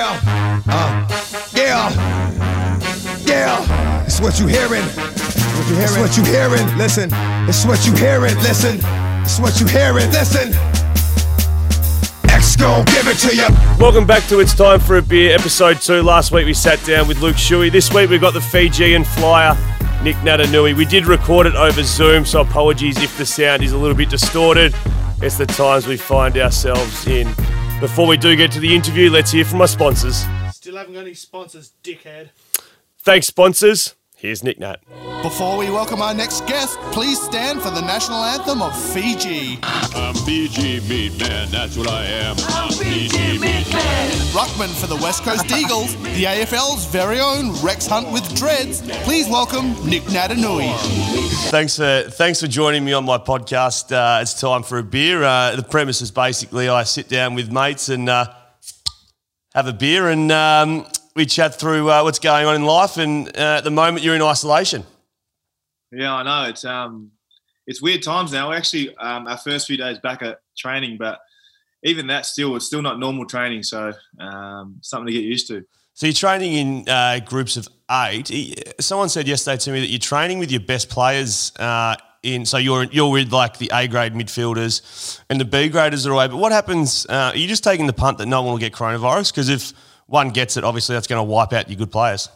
Yeah, uh, yeah, yeah. It's what you hearing. It's what you hearing. Listen, it's what you hearing. Listen, it's what you hearing. Listen. X gon' give it to you. Welcome back to It's Time for a Beer, episode two. Last week we sat down with Luke Shuey. This week we've got the Fijian flyer, Nick Naitanui. We did record it over Zoom, so apologies if the sound is a little bit distorted. It's the times we find ourselves in. Before we do get to the interview, let's hear from our sponsors. Still haven't got any sponsors, dickhead. Thanks, sponsors. Here's Nick Nat. Before we welcome our next guest, please stand for the national anthem of Fiji. I'm Fiji meat man, that's what I am. I'm Fiji meat man. Ruckman for the West Coast Eagles, the AFL's very own Rex Hunt with dreads. Please welcome Nick Naitanui. Thanks for thanks for joining me on my podcast. Uh, it's time for a beer. Uh, the premise is basically I sit down with mates and uh, have a beer, and um, we chat through uh, what's going on in life. And uh, at the moment, you're in isolation. Yeah, I know. It's um, it's weird times now. We're actually um, our first few days back at training, but even that still, it's still not normal training. So um, something to get used to. So you're training in uh, groups of eight. Someone said yesterday to me that you're training with your best players. Uh, in so you're you're with like the A grade midfielders and the B graders are away. But what happens? Uh, are you just taking the punt that no one will get coronavirus? Because if one gets it, obviously that's going to wipe out your good players.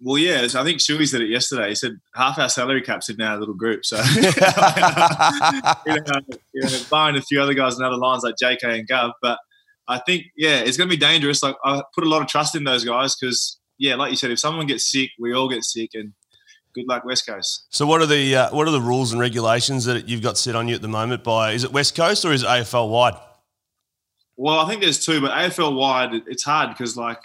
Well, yeah, I think Shuey said it yesterday. He said half our salary cap's in our little group. So, you know, you know, buying a few other guys in other lines like JK and Gov. But I think, yeah, it's going to be dangerous. Like, I put a lot of trust in those guys because, yeah, like you said, if someone gets sick, we all get sick. And good luck, West Coast. So, what are the uh, what are the rules and regulations that you've got set on you at the moment? By is it West Coast or is it AFL wide? Well, I think there's two, but AFL wide, it's hard because like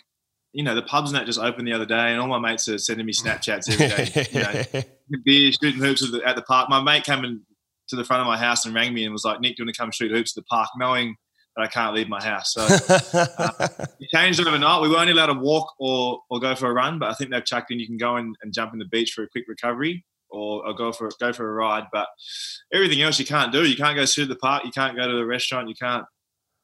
you know, the pub's not just open the other day, and all my mates are sending me Snapchats every day. you know, beer, shooting hoops at the, at the, park. My mate came in to the front of my house and rang me and was like, "Nick, do you want to come shoot hoops at the park?" Knowing that I can't leave my house, so uh, it changed overnight. We were only allowed to walk or or go for a run, but I think they've chucked in you can go in and jump in the beach for a quick recovery. Or, or go for go for a ride, but everything else you can't do. You can't go shoot at the park. You can't go to the restaurant. You can't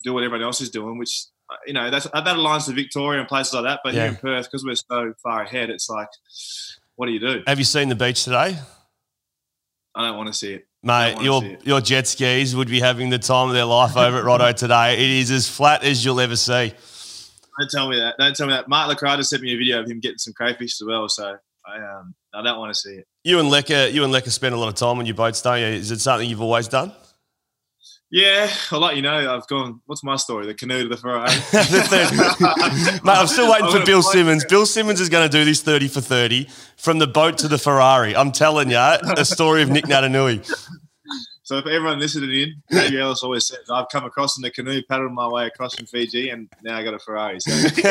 do what everyone else is doing, which you know, that's that aligns to Victoria and places like that. But yeah. here in Perth, because we're so far ahead, it's like, what do you do? Have you seen the beach today? I don't want to see it. Mate, your your jet skis would be having the time of their life over at Rotto today. It is as flat as you'll ever see. Don't tell me that. Don't tell me that. Mark LeCras sent me a video of him getting some crayfish as well. So I um I don't want to see it. You and Lecker, you and Lecker spend a lot of time on your boats, don't you? Is it something you've always done? Yeah, I'll let you know. I've gone. What's my story? The canoe to the Ferrari. Mate, I'm still waiting for Bill Simmons. Bill Simmons is going to do this 30 for 30 from the boat to the Ferrari. I'm telling you, the story of Nick Naitanui. So for everyone listening in, Davey Ellis always says, I've come across in the canoe, paddled my way across from Fiji, and now I got a Ferrari. So 30,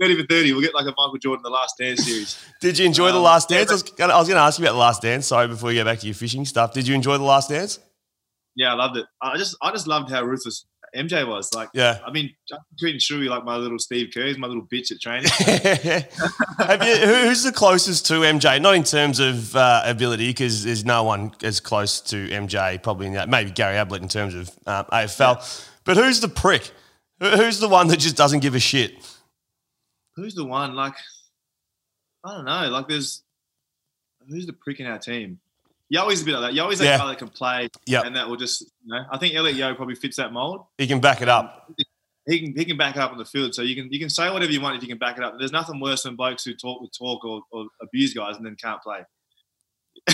30 for 30, we'll get like a Michael Jordan The Last Dance series. Did you enjoy um, The Last Dance? I was going to ask you about The Last Dance. Sorry, before we get back to your fishing stuff. Did you enjoy The Last Dance? Yeah, I loved it. I just I just loved how ruthless MJ was. Like, yeah, I mean, treating Shuey like my little Steve Kerr, he's my little bitch at training. Have you, who's the closest to MJ? Not in terms of uh, ability, because there's no one as close to MJ. Probably in that, maybe Gary Ablett in terms of um, AFL. Yeah. But who's the prick? Who's the one that just doesn't give a shit? Who's the one? Like, I don't know. Like, there's who's the prick in our team? Yowi's a bit like that. Yowi's a yeah. guy that can play, yep. and that will just, you know, I think Elliot Yeo probably fits that mold. He can back it up. He can he can back it up on the field, so you can you can say whatever you want if you can back it up. There's nothing worse than blokes who talk the talk or, or abuse guys and then can't play.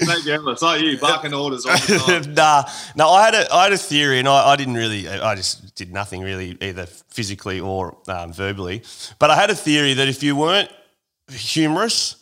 it's like you barking orders all the time. nah, no. I had a I had a theory, and I, I didn't really. I just did nothing really, either physically or um, verbally. But I had a theory that if you weren't humorous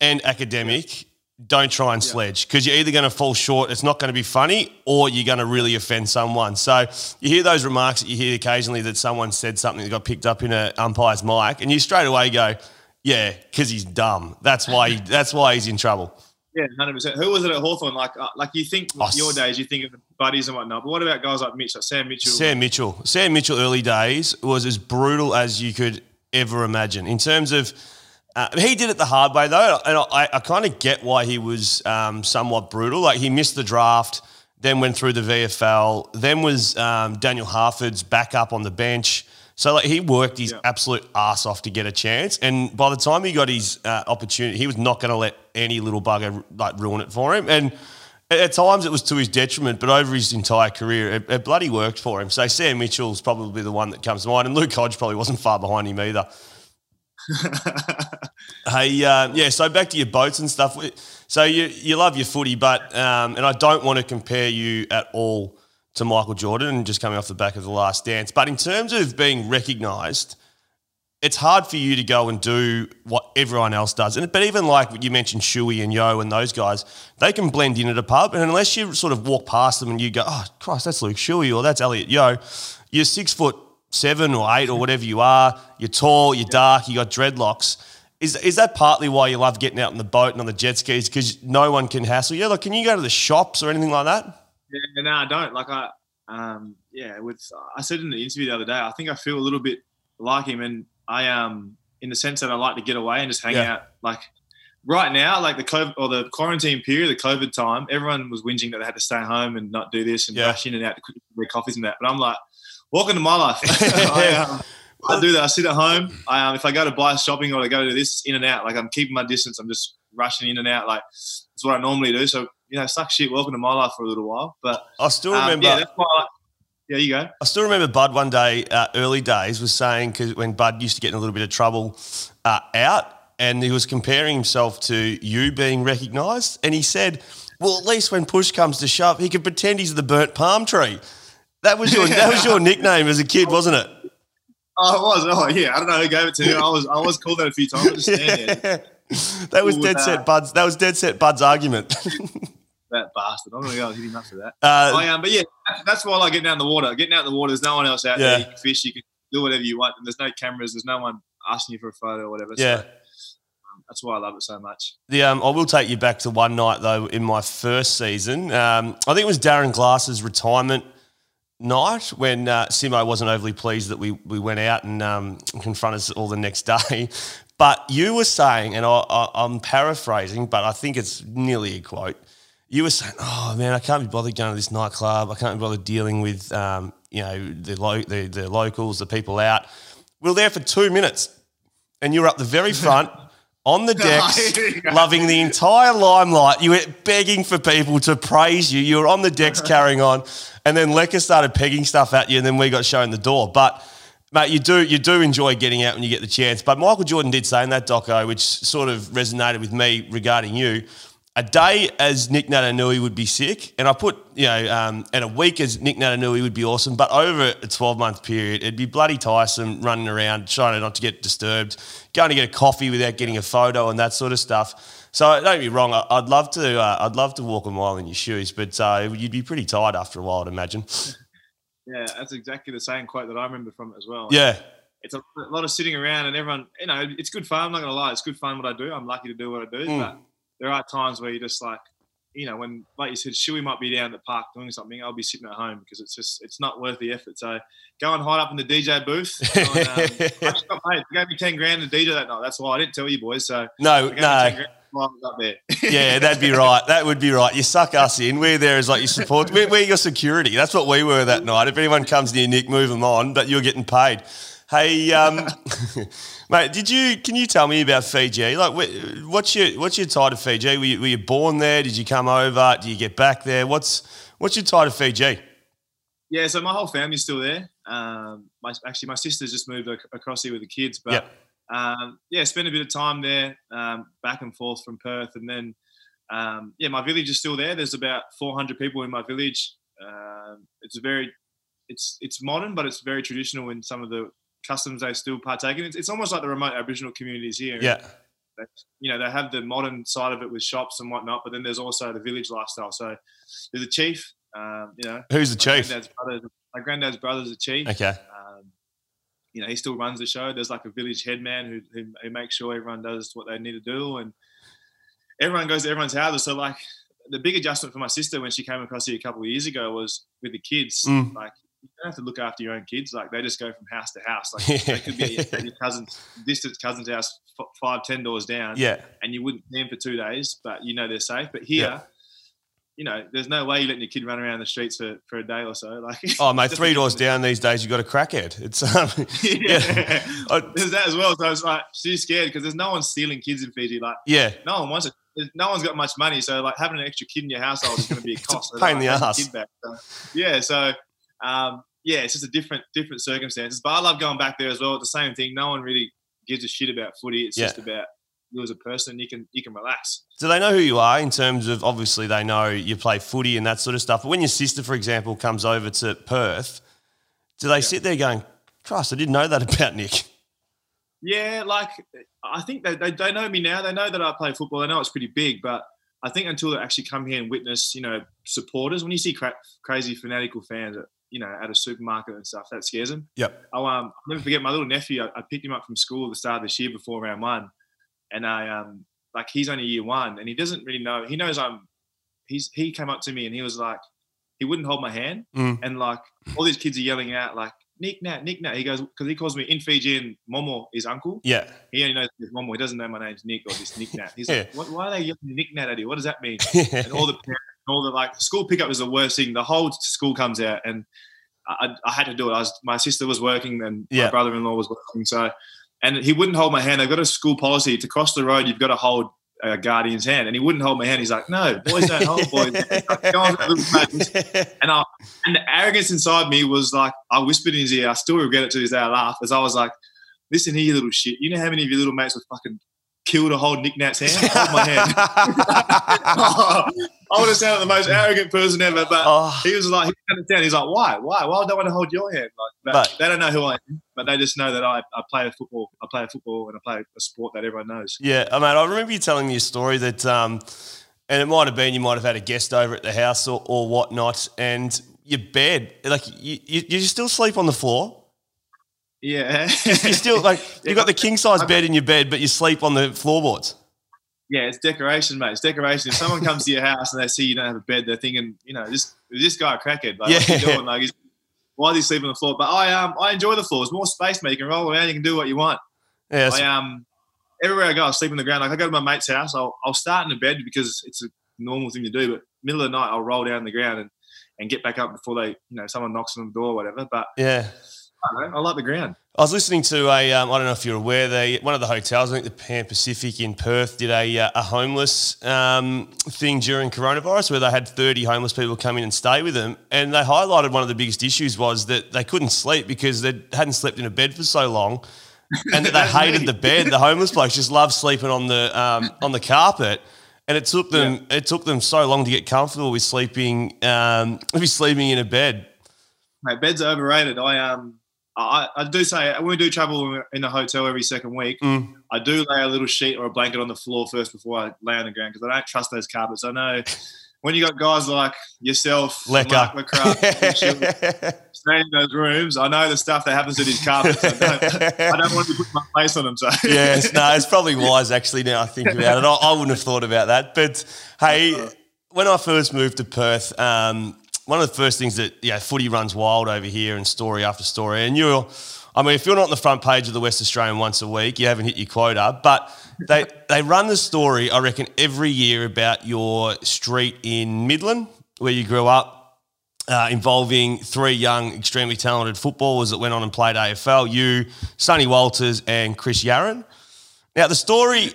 and academic, don't try and sledge because you're either going to fall short, it's not going to be funny, or you're going to really offend someone. So you hear those remarks that you hear occasionally that someone said something that got picked up in an umpire's mic, and you straight away go, "Yeah, because he's dumb. That's why. He, that's why he's in trouble." Yeah, hundred percent. Who was it at Hawthorn? Like, uh, like you think oh, your days, you think of buddies and whatnot. But what about guys like Mitch, like Sam Mitchell? Sam Mitchell. Sam Mitchell, early days was as brutal as you could ever imagine in terms of uh, he did it the hard way though, and I, I kind of get why he was um, somewhat brutal. Like he missed the draft then went through the VFL, then was um, Daniel Harford's backup on the bench. So like he worked his Yeah. absolute ass off to get a chance, and by the time he got his uh, opportunity, he was not going to let any little bugger like ruin it for him. And at- times it was to his detriment, but over his entire career, it, it bloody worked for him. So Sam Mitchell's probably the one that comes to mind, and Luke Hodge probably wasn't far behind him either. Hey, uh, yeah. So back to your boats and stuff. So you you love your footy, but um, and I don't want to compare you at all to Michael Jordan and just coming off the back of the Last Dance. But in terms of being recognised, it's hard for you to go and do what everyone else does. And but even like you mentioned, Shuey and Yeo and those guys, they can blend in at a pub, and unless you sort of walk past them and you go, "Oh Christ, that's Luke Shuey or that's Elliot Yeo," you're six foot seven or eight or whatever you are. You're tall, you're dark, you got dreadlocks. Is, is that partly why you love getting out in the boat and on the jet skis because no one can hassle you? Like, can you go to the shops or anything like that? Yeah, no, I don't. Like I, um, yeah, with I said in the interview the other day, I think I feel a little bit like him, and I um, in the sense that I like to get away and just hang Yeah. out. Like right now, like the COVID or the quarantine period, the COVID time, everyone was whinging that they had to stay home and not do this and Yeah. rush in and out to quick their coffees and that. But I'm like, welcome to my life. I, um, I do that. I sit at home. I, um, if I go to buy shopping or I go to this, it's in and out. Like I'm keeping my distance. I'm just rushing in and out. Like it's what I normally do. So you know, suck shit. Welcome to my life for a little while. But I still um, remember. yeah, that's why. I, yeah, you go. I still remember Bud one day, uh, early days, was saying because when Bud used to get in a little bit of trouble uh, out, and he was comparing himself to you being recognised, and he said, "Well, at least when push comes to shove, he can pretend he's the burnt palm tree." That was your that was your nickname as a kid, wasn't it? Oh, it was. Oh, yeah. I don't know who gave it to me. I was. I was called that a few times. I just stand there. that was Ooh, dead uh, set Bud's. That was dead set Bud's argument. That bastard. I'm gonna go hit him up for that. Uh, I am, but yeah, that's- that's why I like getting out in the water. Getting out in the water, there's no one else out Yeah. there. You can fish, you can do whatever you want, and there's no cameras. There's no one asking you for a photo or whatever. Yeah. So, um, that's why I love it so much. The um, I will take you back to one night though in my first season. Um, I think it was Darren Glass's retirement night when uh, Simo wasn't overly pleased that we we went out and um, confronted us all the next day. But you were saying, and I, I, I'm paraphrasing, but I think it's nearly a quote. You were saying, "Oh man, I can't be bothered going to this nightclub. I can't be bothered dealing with um, you know the, lo- the the locals, the people out." We were there for two minutes, and you were up the very front on the decks, loving the entire limelight. You were begging for people to praise you. You were on the decks carrying on, and then Lecker started pegging stuff at you, and then we got shown the door. But mate, you do you do enjoy getting out when you get the chance. But Michael Jordan did say in that doco, which sort of resonated with me regarding you. A day as Nick Naitanui would be sick, and I put, you know, um, and a week as Nick Naitanui would be awesome, but over a 12 month period, it'd be bloody tiresome running around trying not to get disturbed, going to get a coffee without getting a photo and that sort of stuff. So don't be wrong, I- I'd love to, uh, I'd love to walk a mile in your shoes, but uh, you'd be pretty tired after a while, I'd imagine. Yeah, that's exactly the same quote that I remember from it as well. Yeah, it's a lot of sitting around and everyone, you know, it's good fun. I'm not gonna lie, it's good fun what I do. I'm lucky to do what I do, Mm. but there are times where you just like, you know, when like you said, Shuey might be down at the park doing something, I'll be sitting at home because it's just it's not worth the effort. So go and hide up in the DJ booth. And, um, actually got paid. They gave me ten grand to DJ that night. That's why I didn't tell you boys. So no, they gave me no. 10 grand while I was up there. Yeah, that'd be right. That would be right. You suck us in. We're there as like your support. We're, we're your security. That's what we were that night. If anyone comes near Nick, move them on, but you're getting paid. Hey, um, mate, did you? Can you tell me about Fiji? Like, what's your what's your tie to Fiji? Were you, were you born there? Did you come over? Do you get back there? What's what's your tie to Fiji? Yeah, so my whole family's still there. Um, my, actually, my sister's just moved ac- across here with the kids, but Yep. um, yeah, spent a bit of time there, um, back and forth from Perth, and then um, yeah, my village is still there. There's about 400 people in my village. Um, it's a very, it's it's modern, but it's very traditional in some of the customs they still partake in. It's, it's almost like the remote Aboriginal communities here. Yeah, They- you know, they have the modern side of it with shops and whatnot, but then there's also the village lifestyle. So there's a chief. Um, you know, who's the chief? granddad's brother, my granddad's brother's a chief. Okay, Um, you know, he still runs the show. There's like a village headman who, who, who makes sure everyone does what they need to do, and everyone goes to everyone's houses. So, like, the big adjustment for my sister when she came across here a couple of years ago was with the kids. Mm. Like, you don't have to look after your own kids. Like, they just go from house to house. Like, they could be at your cousin's distant cousin's house, f- five, ten doors down, yeah, and you wouldn't see them for two days, but you know they're safe. But here, Yeah. you know, there's no way you're letting your kid run around the streets for, for a day or so. Like, Oh, mate, three doors down these days, you've got a crackhead. It's um, yeah, yeah, I- there's that as well. So it's like she's scared because there's no one stealing kids in Fiji. Like, yeah. no one wants it. No one's got much money, so like having an extra kid in your household is going to be a cost. a pain in the Like, ass. kid back. So, yeah, so um, yeah, it's just a different different circumstances. But I love going back there as well. It's the same thing. No one really gives a shit about footy. It's Yeah. just about you as a person. You can you can relax. Do they know who you are in terms of obviously they know you play footy and that sort of stuff? But when your sister, for example, comes over to Perth, do they sit there going, Christ, I didn't know that about Nick? Yeah, like I think they, they they know me now. They know that I play football. They know it's pretty big, but I think until they actually come here and witness, you know, supporters. When you see cra- crazy fanatical fans, you know, at a supermarket and stuff, that scares them. Yep. I'll, um, I'll never forget my little nephew. I, I picked him up from school at the start of this year before round one, and I um like he's only year one and he doesn't really know. He knows I'm. He's he came up to me and he was like, he wouldn't hold my hand, Mm. and like all these kids are yelling out like Nick Nat Nick Nat. He goes because he calls me in Fijian Momo is uncle. Yeah. He only knows his Momo. He doesn't know my name's Nick or this Nick Nat. He's Yeah. like, what, why are they yelling Nick Nat at you? What does that mean? and all the parents, all the like school pickup is the worst thing. The whole school comes out, and I, I had to do it. I was my sister was working, and Yeah. my brother-in-law was working. So, and he wouldn't hold my hand. They've got a school policy to cross the road. You've got to hold a guardian's hand, and he wouldn't hold my hand. He's like, "No, boys don't hold boys." On, and I, and the arrogance inside me was like, I whispered in his ear. I still regret it to this day. I laugh as I was like, "Listen here, you little shit. You know how many of your little mates would fucking kill to hold Nick Nat's hand? Hold my hand." I would have sounded the most arrogant person ever, but Oh. he was like, he didn't understand. He's like, "Why? Why? Why would I want to hold your hand?" Like, But- they don't know who I am, but they just know that I, I play a football. I play a football and I play a sport that everyone knows. Yeah, I mean, I remember you telling me a story that, um, and it might have been you might have had a guest over at the house or, or whatnot, and your bed, like you, you, you still sleep on the floor. Yeah, You still like you got the king size bed in your bed, but you sleep on the floorboards. Yeah, it's decoration, mate. It's decoration. If someone comes to your house and they see you don't have a bed, they're thinking, you know, this is this guy a crackhead? Like, what's he doing? Like, he's, why do you sleep on the floor? But I um I enjoy the floor. It's more space, mate. You can roll around. You can do what you want. Yeah, I um everywhere I go, I sleep on the ground. Like I go to my mate's house, I'll I'll start in the bed because it's a normal thing to do. But middle of the night, I'll roll down the ground and, and get back up before they, you know, someone knocks on the door or whatever. But yeah. I, know, I like the ground. I was listening to a. Um, I don't know if you're aware. They one of the hotels, I think the Pan Pacific in Perth, did a uh, a homeless um, thing during coronavirus where they had 30 homeless people come in and stay with them, and they highlighted one of the biggest issues was that they couldn't sleep because they hadn't slept in a bed for so long, and that they hated me. the bed. The homeless blokes just loved sleeping on the um, on the carpet. And it took them it took them so long to get comfortable with sleeping um, with sleeping in a bed. Mate, beds are overrated. I um, I, I do say when we do travel in the hotel every second week, Mm. I do lay a little sheet or a blanket on the floor first before I lay on the ground because I don't trust those carpets. I know when you got guys like yourself, Lecker. Mark McCraft, staying in those rooms, I know the stuff that happens to these carpets. I don't, I don't want to put my face on them. So yes, no, it's probably wise actually. Now I think about it, I, I wouldn't have thought about that. But hey, when I first moved to Perth, um, one of the first things that yeah, footy runs wild over here, and story after story. And you're, I mean, if you're not on the front page of the West Australian once a week, you haven't hit your quota. But they they run the story, I reckon, every year about your street in Midland where you grew up. Uh, involving three young, extremely talented footballers that went on and played AFL. You, Sonny Walters, and Chris Yarran. Now, the story,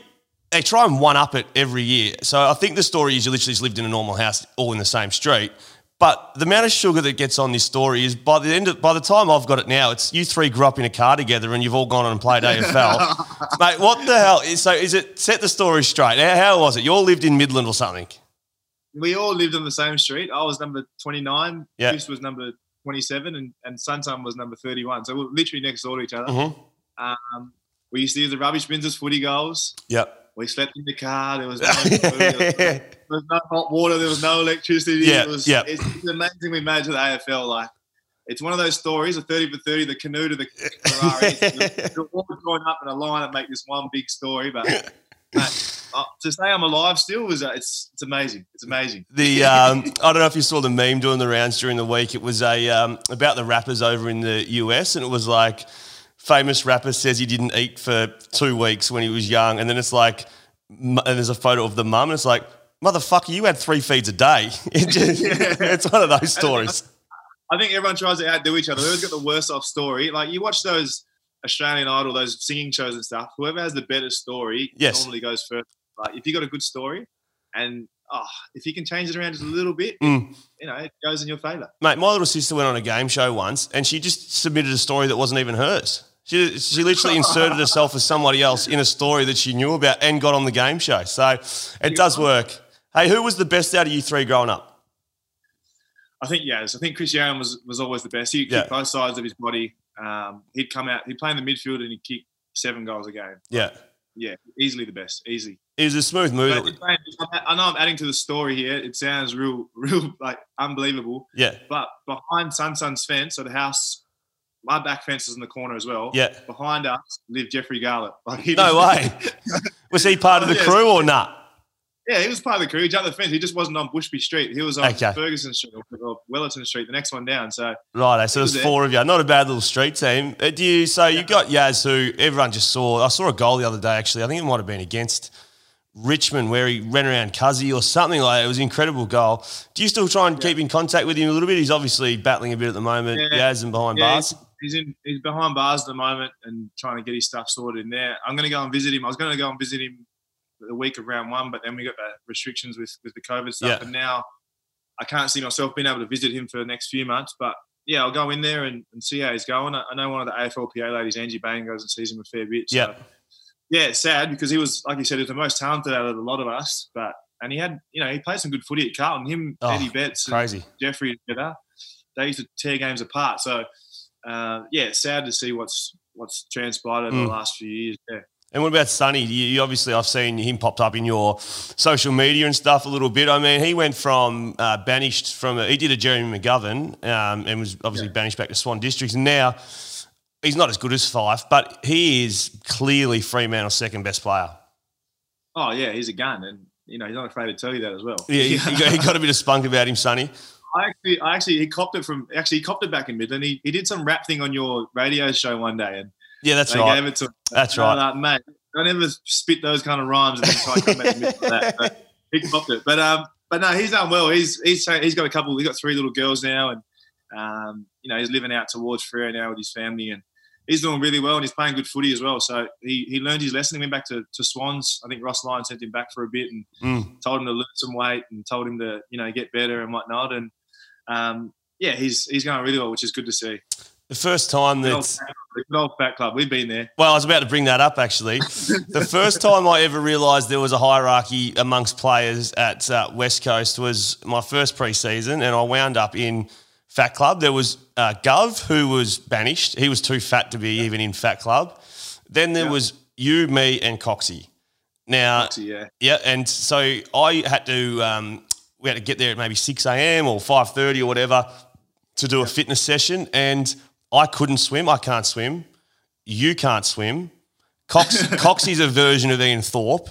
they try and one up it every year. So I think the story is you literally just lived in a normal house all in the same street. But the amount of sugar that gets on this story is by the end of, by the time I've got it now, it's you three grew up in a car together and you've all gone on and played AFL. Mate, what the hell? So is it set the story straight? How, how was it? You all lived in Midland or something? we all lived on the same street. I was number 29, Yeah. Chris was number 27, and, and Sunsun was number 31. So we we're literally next door to each other. Mhm. Um, we used to use the rubbish bins as footy goals. Yep. We slept in the car. There was no, was, there was no hot water. There was no electricity. Yeah, it was, yeah. It's, it's amazing we made to the AFL. Like, it's one of those stories, a 30 for 30, the canoe to the Ferrari. They're all join up in a line and make this one big story. But mate, uh, to say I'm alive still is uh, it's it's amazing. It's amazing. The um, I don't know if you saw the meme doing the rounds during the week. It was a um, about the rappers over in the US, and it was like famous rapper says he didn't eat for two weeks when he was young, and then it's like, and there's a photo of the mum, and it's like, motherfucker, you had three feeds a day. It just- It's one of those stories. I think everyone tries to outdo each other. Whoever's got the worst off story, like you watch those Australian Idol, those singing shows and stuff. Whoever has the better story Yes. normally goes first. Like if you got a good story, and oh, if you can change it around just a little bit, Mm. you know, it goes in your favour. Mate, my little sister went on a game show once and she just submitted a story that wasn't even hers. She, she literally inserted herself as somebody else in a story that she knew about and got on the game show. So it does work. Hey, who was the best out of you three growing up? I think yes. I think Chris Young was was always the best. He Yeah. kicked both sides of his body. Um, he'd come out. He'd play in the midfield and he'd kick seven goals a game. Yeah. Yeah, easily the best. Easy. It was a smooth move. I know I'm adding to the story here. It sounds real, real like unbelievable. Yeah. But behind Sun Sun's fence, so the house, my back fence is in the corner as well. Yeah. Behind us lived Jeffrey Garlett. Like he No was- way. Was he part of the yes. crew or not? Yeah, he was part of the crew. He jumped the fence. He just wasn't on Bushby Street. He was on Okay. Ferguson Street or, Wellerton Street, the next one down. So Right, so was there's there. four of you. Not a bad little street team. Uh, Do you? So you got Yaz, who everyone just saw. I saw a goal the other day. Actually, I think it might have been against Richmond, where he ran around Cuzzy or something like. that. It was an incredible goal. Do you still try and keep in contact with him a little bit? He's obviously battling a bit at the moment. Yeah. Yaz and behind yeah, bars. he's, he's in he's behind bars at the moment and trying to get his stuff sorted in there. I'm going to go and visit him. I was going to go and visit him the week of round one, but then we got the restrictions with with the COVID stuff, Yeah. and now I can't see myself being able to visit him for the next few months. But yeah, I'll go in there and, and see how he's going. I, I know one of the AFLPA ladies, Angie Bain, goes and sees him a fair bit. So, Yeah. yeah, it's sad because he was, like you said, he was the most talented out of a lot of us. But and he had, you know, he played some good footy at Carlton. Him, Oh, Eddie Betts, and Crazy. Jeffrey together, they used to tear games apart. So uh, yeah, sad to see what's what's transpired over Mm. the last few years. Yeah. And what about Sonny? You, you obviously, I've seen him popped up in your social media and stuff a little bit. I mean, he went from uh, banished from a, he did a Jeremy McGovern um, and was obviously banished back to Swan Districts, and now he's not as good as Fyfe, but he is clearly Fremantle's second best player. Oh yeah, he's a gun, and you know he's not afraid to tell you that as well. Yeah, he, he got, he got a bit of spunk about him, Sonny. I actually, I actually, he copped it from actually he copped it back in Midland. He, he did some rap thing on your radio show one day, and Yeah, that's right. gave it to him. That's And right. like, mate, don't ever spit those kind of rhymes and then try and come back to that. But he copped it. But um, but no, he's done well. He's he's he's got a couple. He's got three little girls now, and um, you know, he's living out towards Freo now with his family, and he's doing really well, and he's playing good footy as well. So he he learned his lesson. He went back to, to Swans. I think Ross Lyon sent him back for a bit and Mm. told him to lose some weight and told him to you know get better and whatnot. And um, yeah, he's he's going really well, which is good to see. The first time that good old fat club. We've been there. Well, I was about to bring that up actually. the first time I ever realised there was a hierarchy amongst players at uh, West Coast was my first pre-season, and I wound up in Fat Club. There was uh, Gov, who was banished. He was too fat to be even in Fat Club. Then there Yeah. was you, me, and Coxie. Now, So, yeah. yeah, and so I had to um, we had to get there at maybe six a.m. or five thirty or whatever to do a fitness session, and I couldn't swim. I can't swim. You can't swim. Cox Coxie's a version of Ian Thorpe,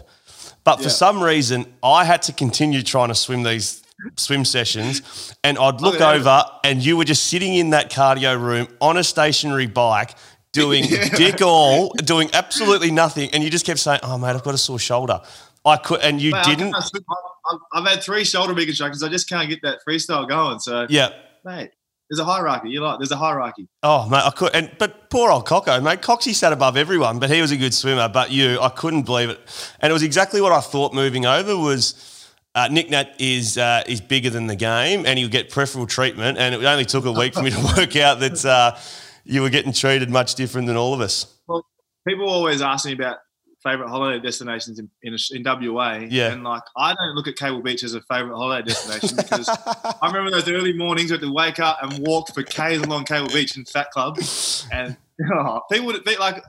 but for Yeah. some reason I had to continue trying to swim these swim sessions, and I'd look yeah. over, and you were just sitting in that cardio room on a stationary bike. Doing dick all, doing absolutely nothing, and you just kept saying, "Oh, mate, I've got a sore shoulder." I could, and you Mate, didn't. I've, had three shoulder reconstructions. I just can't get that freestyle going. So, Yeah. mate, there's a hierarchy. You like? There's a hierarchy. Oh, mate, I could. And but poor old Coco, mate. Coxie sat above everyone, but he was a good swimmer. But you, I couldn't believe it, and it was exactly what I thought. Moving over was. Uh, Nick Nat is uh, is bigger than the game, and he'll get preferential treatment. And it only took a week for me to work out that uh, you were getting treated much different than all of us. Well, people always ask me about favorite holiday destinations in, in, in WA. Yeah. And like, I don't look at Cable Beach as a favorite holiday destination because I remember those early mornings we had to wake up and walk for k's along Cable Beach in Fat Club, and oh, people would be like.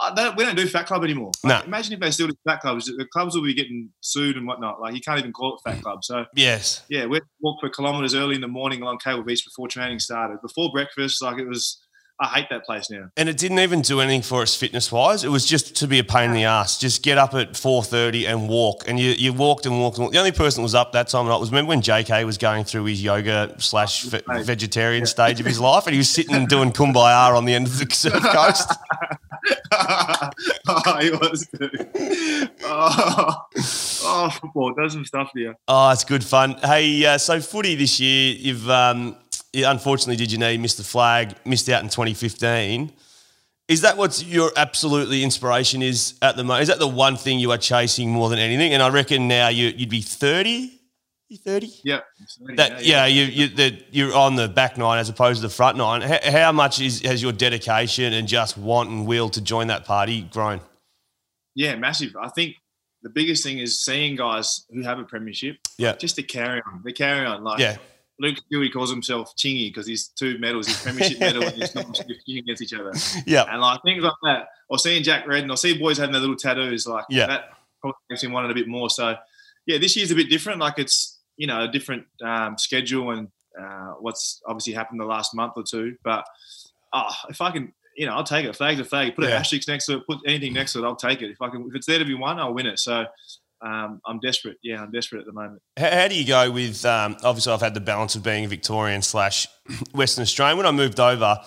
I don't, we don't do Fat Club anymore. Like, No. Imagine if they still did Fat Clubs. The clubs will be getting sued and whatnot. Like you can't even call it Fat Club. So Yes, yeah, we walked for kilometres early in the morning along Cable Beach before training started. Before breakfast, like it was. I hate that place now. and it didn't even do anything for us fitness wise. It was just to be a pain in the ass. Just get up at four thirty and walk, and you, you walked and walked. And walked. The only person that was up that time of night was remember when JK was going through his yoga slash ve- vegetarian stage of his life, and he was sitting and doing kumbaya on the end of the surf coast. oh, he was. Dude. Oh, oh, football does some stuff to you. Oh, it's good fun. Hey, uh, so footy this year, you've um, you unfortunately did your knee, missed the flag, missed out in 2015. Is that what your absolutely inspiration is at the moment? Is that the one thing you are chasing more than anything? And I reckon now you, you'd be 30. You 30? Yeah. That, yeah, you, you, that you're on the back nine as opposed to the front nine. How, how much is, has your dedication and just want and will to join that party grown? Yeah, massive. I think the biggest thing is seeing guys who have a premiership, Yeah. just to carry on. They carry on. Like Yeah. Luke Shuey calls himself Chingy because he's two medals, his premiership medal and his championship against each other. Yeah. And like things like that, or seeing Jack Redden, or see boys having their little tattoos, like Yeah. that probably makes him want it a bit more. So yeah, this year's a bit different. Like it's you know a different um, schedule and uh, what's obviously happened the last month or two. But oh, if I can, you know, I'll take it. Flag's a flag. Put Yeah. an asterisk next to it. Put anything next to it. I'll take it. If I can, if it's there to be won, I'll win it. So. Um, I'm desperate. Yeah, I'm desperate at the moment. How, how do you go with? Um, obviously, I've had the balance of being a Victorian slash Western Australian. When I moved over,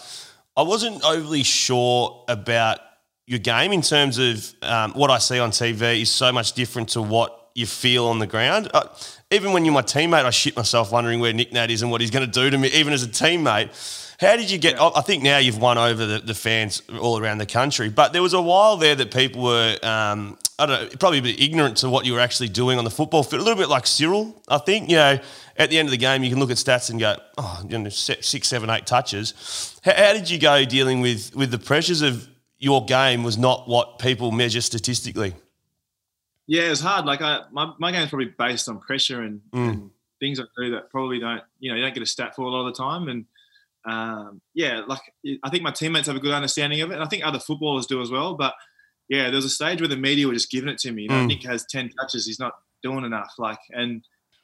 I wasn't overly sure about your game in terms of um, what I see on TV is so much different to what you feel on the ground. Uh, even when you're my teammate, I shit myself wondering where Nick Nat is and what he's going to do to me, even as a teammate. How did you get? I I think now you've won over the, the fans all around the country, but there was a while there that people were, um, I don't know, probably a bit ignorant to what you were actually doing on the football field. A little bit like Cyril, I think. You know, at the end of the game, you can look at stats and go, oh, you know, six, seven, eight touches. How, how did you go dealing with with the pressures of your game was not what people measure statistically? Yeah, it's hard. Like I, my, my game's probably based on pressure and, Mm. and things I do that probably don't, you know, you don't get a stat for a lot of the time. And um, yeah, like I think my teammates have a good understanding of it, and I think other footballers do as well. But yeah, there was a stage where the media were just giving it to me. You know, Mm. Nick has ten touches, he's not doing enough. Like, and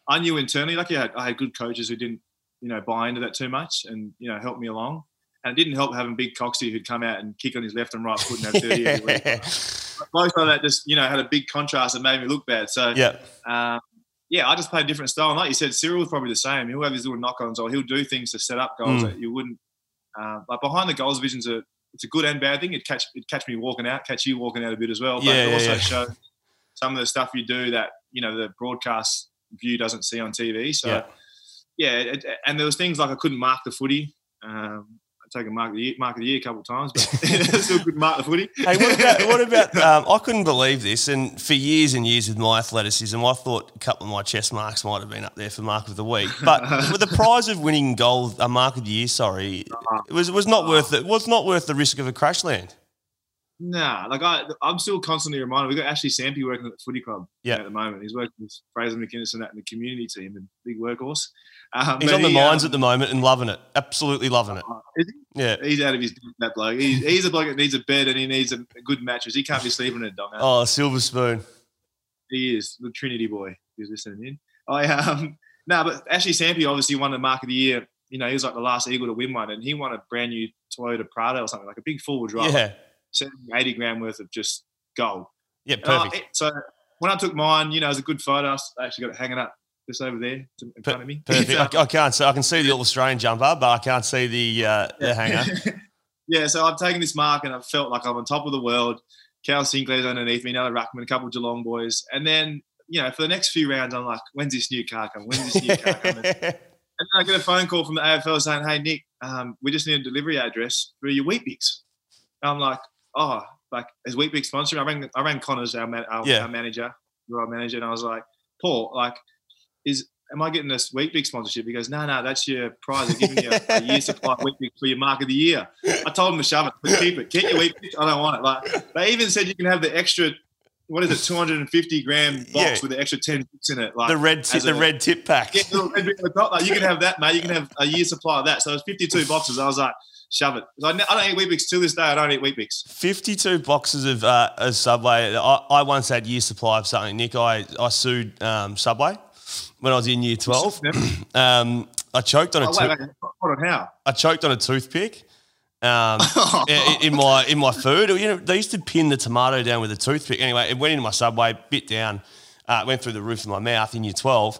I knew internally, like, yeah, I had good coaches who didn't, you know, buy into that too much, and you know, help me along. And it didn't help having Big Coxie who'd come out and kick on his left and right foot and have 30 every week. Most of that just, you know, had a big contrast and made me look bad. So yeah, um, yeah, I just play a different style. And like you said, Cyril was probably the same. He'll have his little knock-ons, or he'll do things to set up goals Mm. that you wouldn't. Uh, like behind the goals vision's a it's a good and bad thing. It catch it catch me walking out, catch you walking out a bit as well. But Yeah, it also yeah. show some of the stuff you do that you know the broadcast view doesn't see on TV. So Yeah. yeah, it, and there was things like I couldn't mark the footy. Um, I take a mark of the year, mark of the year a couple of times, but still couldn't mark the footy. Hey, what about what about? Um, I couldn't believe this, and for years and years with my athleticism, I thought a couple of my chest marks might have been up there for mark of the week. But with the prize of winning gold, a mark of the year, sorry, uh-huh. it was was not uh-huh. worth it. Was not worth the risk of a crash land. Nah, like I, I'm still constantly reminded. We got Ashley Sampi working at the footy club Yeah. at the moment. He's working with Fraser McInnes and that in the community team and big workhorse. Um, He's on the he, mines um, at the moment and loving it, absolutely loving it. Is Yeah. He's out of his that bloke. He's, he's a bloke that needs a bed and he needs a, a good mattress. He can't be sleeping in a dog. Oh, silver spoon. He is the Trinity boy. Who's listening in? I um no, but Ashley Sampi obviously won the mark of the year. You know, he was like the last Eagle to win one, and he won a brand new Toyota Prado or something like a big four wheel drive, Yeah, 70, 80 grand worth of just gold. yeah, I- perfect. so when I took mine, you know, it was a good photo. I actually got it hanging up just over there to- in front of me. Perfect. I, I can't see. I can see the All Australian jumper, but I can't see the uh, the hanger. yeah, so I've taken this mark and I've felt like I'm on top of the world. Cal Sinclair's underneath me, another Ruckman, a couple of Geelong boys. And then, you know, for the next few rounds, I'm like, when's this new car coming? When's this new car coming? And then I get a phone call from the AFL saying, "Hey Nick, um, we just need a delivery address for your Weet-Bix." And I'm like, "Oh, like is Weet-Bix sponsor?" I rang, I rang Connors, our, man, our, Yeah. our manager, our manager, and I was like, "Paul, like, is am I getting this Weet-Bix sponsorship?" He goes, "No, no, that's your prize. They're giving you a, a year supply of wheat for your mark of the year." I told him to shove it, keep it. Keep your Weet-Bix. I don't want it. Like they even said, you can have the extra. What is it? 250 gram box Yeah. with the extra 10 bits in it. Like the red tip, the a- red tip pack. yeah, red bit the top. Like, you can have that, mate. You can have a year supply of that. So it's 52 boxes. I was like, shove it. I, I don't eat Weet-Bix to this day. I don't eat Weet-Bix. 52 boxes of, uh, of Subway. I, I once had year supply of something, Nick. I, I sued um, Subway when I was in year 12. Um, I choked on a Oh, wait, wait. Hold on, how? I choked on a toothpick um, in, my in my food. You know, they used to pin the tomato down with a toothpick. Anyway, it went into my Subway, bit down, uh, went through the roof of my mouth in year 12.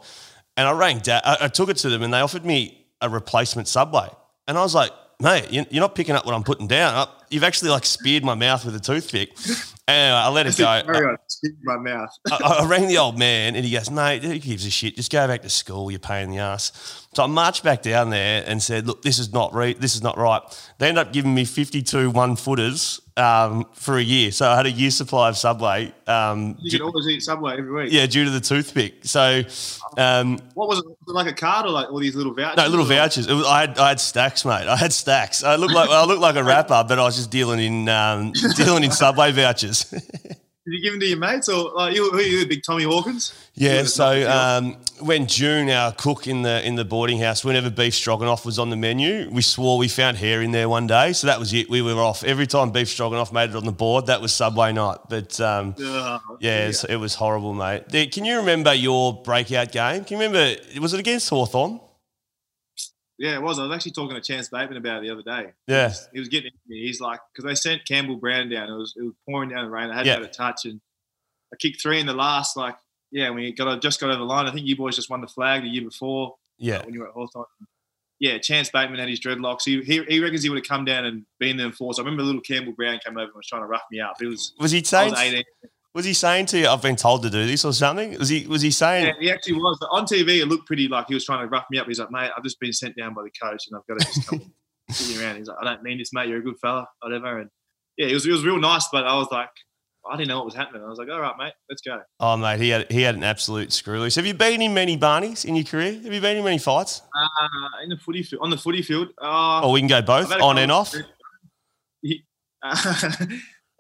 And I rang dad. I, I took it to them and they offered me a replacement Subway. And I was like, mate, you- you're not picking up what I'm putting down. You've actually like speared my mouth with a toothpick. And I let it go. Carry on, spit in my mouth. I, I rang the old man and he goes, mate, who gives a shit? Just go back to school. You're paying the ass. So I marched back down there and said, look, this is not re- this is not right. They ended up giving me 52 one footers um, for a year. So I had a year supply of Subway. Um, You can always eat Subway every week. yeah, due to the toothpick. So um, What was it? Was it like a card or like all these little vouchers? no, little vouchers. It was, I had I had stacks, mate. I had stacks. I looked like I looked like a rapper, but I was just dealing in um, dealing in Subway vouchers. Did you give them to your mates or like you? Who are you, big Tommy Hawkins? Yeah, Yeah, so um, when June, our cook in the in the boarding house, whenever beef stroganoff was on the menu, we swore we found hair in there one day. So that was it. We were off every time beef stroganoff made it on the board. That was Subway night. But um, Ugh. yeah, it's- it was horrible, mate. Can you remember your breakout game? Can you remember? Was it against Hawthorn? Yeah, it was. I was actually talking to Chance Bateman about it the other day. Yeah, He was getting into me. He's like, because they sent Campbell Brown down. It was it was pouring down the rain. I hadn't Yeah. had a touch, and I kicked three in the last. Like, yeah, we got just got over the line. I think you boys just won the flag the year before uh, yeah. when you were at Hawthorn. Yeah, Chance Bateman had his dreadlocks. He, he, he reckons he would have come down and been there in force. I remember little Campbell Brown came over and was trying to rough me up. It was Was he I was 18. Was he saying to you, "I've been told to do this" or something? Was he? Was he saying? Yeah, he actually was. On TV, it looked pretty like he was trying to rough me up. He's like, mate, I've just been sent down by the coach and I've got to just come around. He's like, I don't mean this, mate. You're a good fella, whatever. And yeah, it was, it was real nice, but I was like, I didn't know what was happening. I was like, all right, mate, let's go. Oh, mate, he had he had an absolute screw loose. Have you been in many Barneys in your career? Have you been in many fights? Uh, in the footy field, on the footy field, uh, Oh, we can go both I've had a on and off. Uh,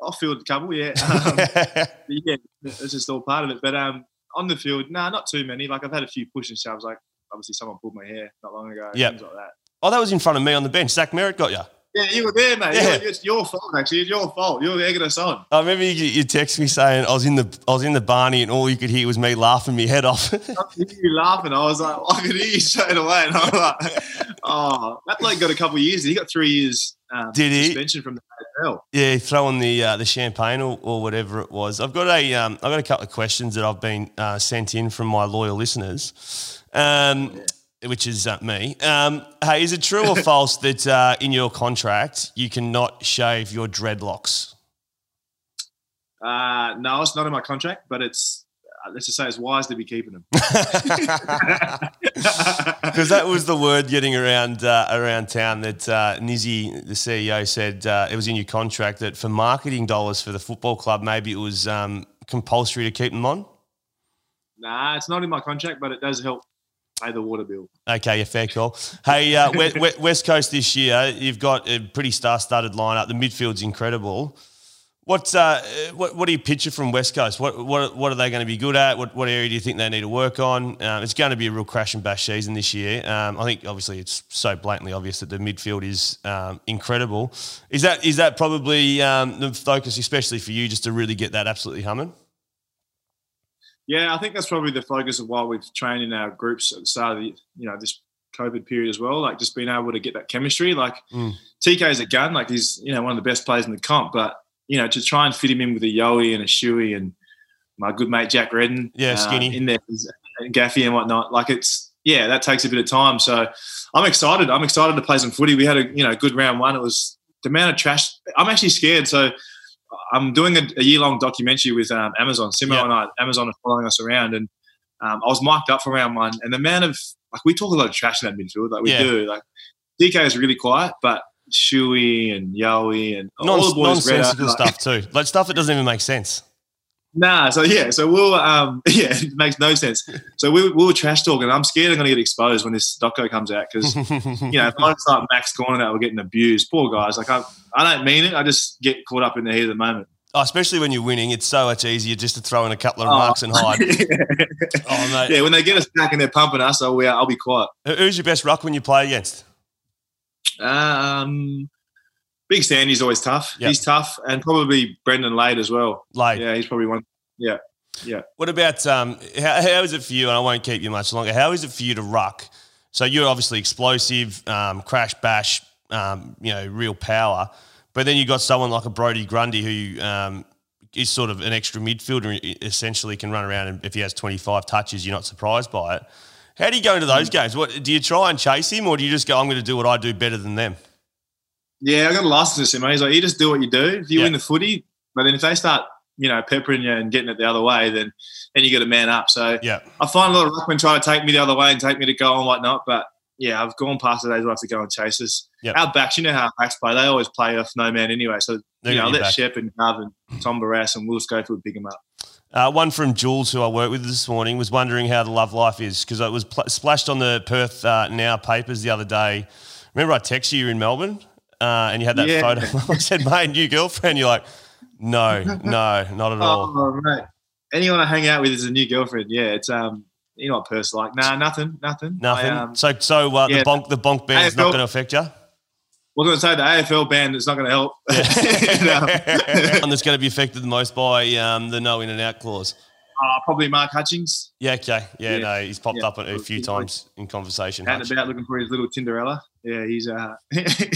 off field a couple, yeah. Um, yeah, it's just all part of it. But um, on the field, no, not too many. Like I've had a few push and shoves. Like obviously, someone pulled my hair not long ago. Yeah, things like that. oh, that was in front of me on the bench. Zach Merritt got you. Yeah, you were there, mate. Yeah. It's your fault, actually. It's your fault. You're egging us on. I remember you, you text me saying I was in the I was in the Barney and all you could hear was me laughing my head off. I could hear you laughing. I was like, I could hear you straight away. And I was like, oh, that bloke got a couple of years. He got three years um, Did he? suspension from the Yeah, throwing the uh, the champagne or, or whatever it was. I've got a um, I've got a couple of questions that I've been uh, sent in from my loyal listeners. Um, Which is uh, me. Um, hey, is it true or false that uh, in your contract you cannot shave your dreadlocks? Uh, no, it's not in my contract, but it's, let's just say it's wise to be keeping them. Because that was the word getting around uh, around town that uh, Nizzy, the CEO, said uh, it was in your contract that for marketing dollars for the football club, maybe it was um, compulsory to keep them on. nah, it's not in my contract, but it does help pay the water bill. Okay, yeah, fair call. Hey, uh, we- we- West Coast this year, you've got a pretty star-studded lineup. The midfield's incredible. What, uh, what what do you picture from West Coast? What what what are they going to be good at? What what area do you think they need to work on? Um, it's going to be a real crash and bash season this year. Um, I think obviously it's so blatantly obvious that the midfield is um, incredible. Is that is that probably um, the focus, especially for you, just to really get that absolutely humming? Yeah, I think that's probably the focus of why we've trained in our groups at the start of the, you know, this COVID period as well. Like just being able to get that chemistry. Like Mm. is a gun. Like he's, you know, one of the best players in the comp. But, you know, to try and fit him in with a Yowie and a Shuey and my good mate Jack Redden. Yeah, uh, skinny. in there, and Gaffy and whatnot. Like it's, yeah, that takes a bit of time. So I'm excited. I'm excited to play some footy. We had a, you know, good round one. It was the amount of trash. I'm actually scared. So I'm doing a, a year long documentary with um, Amazon. Simo Yeah. and I, Amazon are following us around, and um, I was mic'd up for round one. And the amount of like we talk a lot of trash in that midfield, like we Yeah. do. Like DK is really quiet, but Shuey and Yowie and Non- all the boys, nonsensical like- stuff too, like stuff that doesn't even make sense. Nah, so yeah, so we'll um yeah, it makes no sense. So we we were trash talking. I'm scared I'm gonna get exposed when this doco comes out because you know if I start Max calling that we're getting abused, poor guys. Like I I don't mean it. I just get caught up in the heat of the moment. Oh, especially when you're winning, it's so much easier just to throw in a couple of remarks and hide. Oh, mate. yeah, when they get us back and they're pumping us, I'll, we- I'll be quiet. Who's your best ruck when you play against? Um, Big Sandy's always tough. Yep. He's tough, and probably Brendan Lade as well. Like, Yeah, he's probably one. Yeah, yeah. what about um, how, how is it for you? And I won't keep you much longer. How is it for you to ruck? So you're obviously explosive, um, crash bash, um, you know, real power. But then you got someone like a Brodie Grundy who um, is sort of an extra midfielder, essentially can run around and if he has 25 touches, you're not surprised by it. How do you go into those games? What do you try and chase him, or do you just go, "I'm going to do what I do better than them"? Yeah, I got a license to him. He's like, you just do what you do. If you Yeah. win the footy, but then if they start, you know, peppering you and getting it the other way, then then you got to man up. So Yeah. I find a lot of ruckmen try to take me the other way and take me to goal and whatnot. But yeah, I've gone past the days where I have to go and chase us. Yep. Our backs, you know how backs play, they always play off no man anyway. So They you know, let back. Shep and and Tom Barrass and Will Schofield pick him up. Uh, one from Jules, who I worked with this morning, was wondering how the love life is because it was pl- splashed on the Perth uh, Now papers the other day. Remember, I texted you in Melbourne uh, and you had that Yeah. photo. I said, mate, new girlfriend. You're like, no, no, not at all. Oh, mate. Anyone I hang out with is a new girlfriend. Yeah, it's um, you know what Perth's like. Nah, nothing, nothing. Nothing. I, um, so, so uh, the yeah. bonk, the bonk band's not going to affect you. Was going to say the AFL ban is not going to help. Know? One that's going to be affected the most by um, the no in and out clause. Uh, probably Mark Hutchings Yeah, okay. Yeah, Yeah. no, he's popped Yeah. up a few times in conversation. out and Hutch. about looking for his little Tinderella. Yeah, he's uh,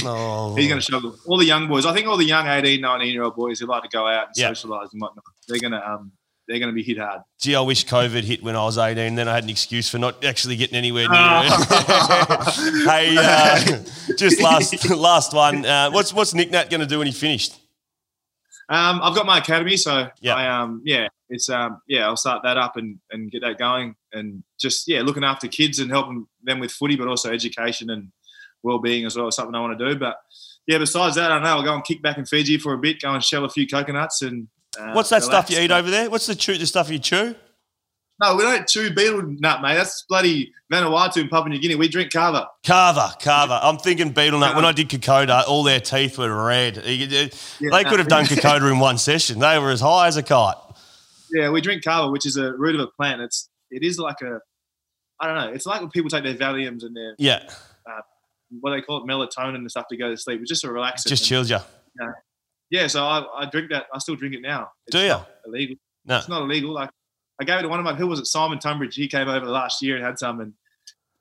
Oh. he's going to struggle. All the young boys, I think all the young 18, 19 year old boys who like to go out and Yeah. socialise and whatnot, they're going to um, they're going to be hit hard. Gee, I wish COVID hit when I was 18. Then I had an excuse for not actually getting anywhere near it. hey, uh, just last last one. Uh, what's what's Nick Nat going to do when he finished? Um, I've got my academy, so Yeah. I um yeah, it's um yeah, I'll start that up and and get that going, and just yeah, looking after kids and helping them with footy, but also education and well being as well. is Something I want to do, but yeah, besides that, I don't know. I'll go and kick back in Fiji for a bit, go and shell a few coconuts, and uh, What's that stuff you eat over there? What's the chew, the stuff you chew? No, we don't chew betel nut, mate. That's bloody Vanuatu in Papua New Guinea. We drink kava. Carver, carver. I'm thinking betel nut. When I did Kokoda, all their teeth were red. They could have done Kokoda in one session. They were as high as a kite. Yeah, we drink kava, which is a root of a plant. It's it is like a I don't know. It's like when people take their Valiums and their Yeah, what do they call it melatonin and stuff to go to sleep. It's just a relaxant. just And- chills you. Yeah, so I, I drink that. I still drink it now. It's Do not Illegal. No. It's not illegal. Like I gave it to one of my who was it Simon Tunbridge. He came over last year and had some, and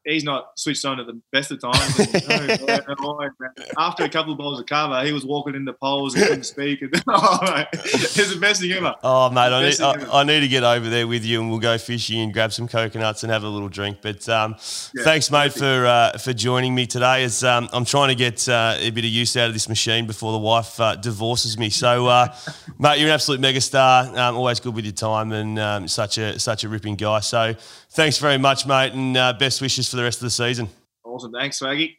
he's not switched on at the best of times. And. After a couple of bowls of kava, he was walking in the poles and couldn't speak. And, oh, mate, it's the best thing ever. Oh, mate, I need, Best thing ever. I, I need to get over there with you and we'll go fishing and grab some coconuts and have a little drink. But um, Yeah, thanks, mate, for uh, for joining me today. As um, I'm trying to get uh, a bit of use out of this machine before the wife uh, divorces me. So, uh, mate, you're an absolute megastar. Um, always good with your time and um, such a such a ripping guy. So, thanks very much, mate, and uh, best wishes for the rest of the season. Awesome. Thanks, Swaggy.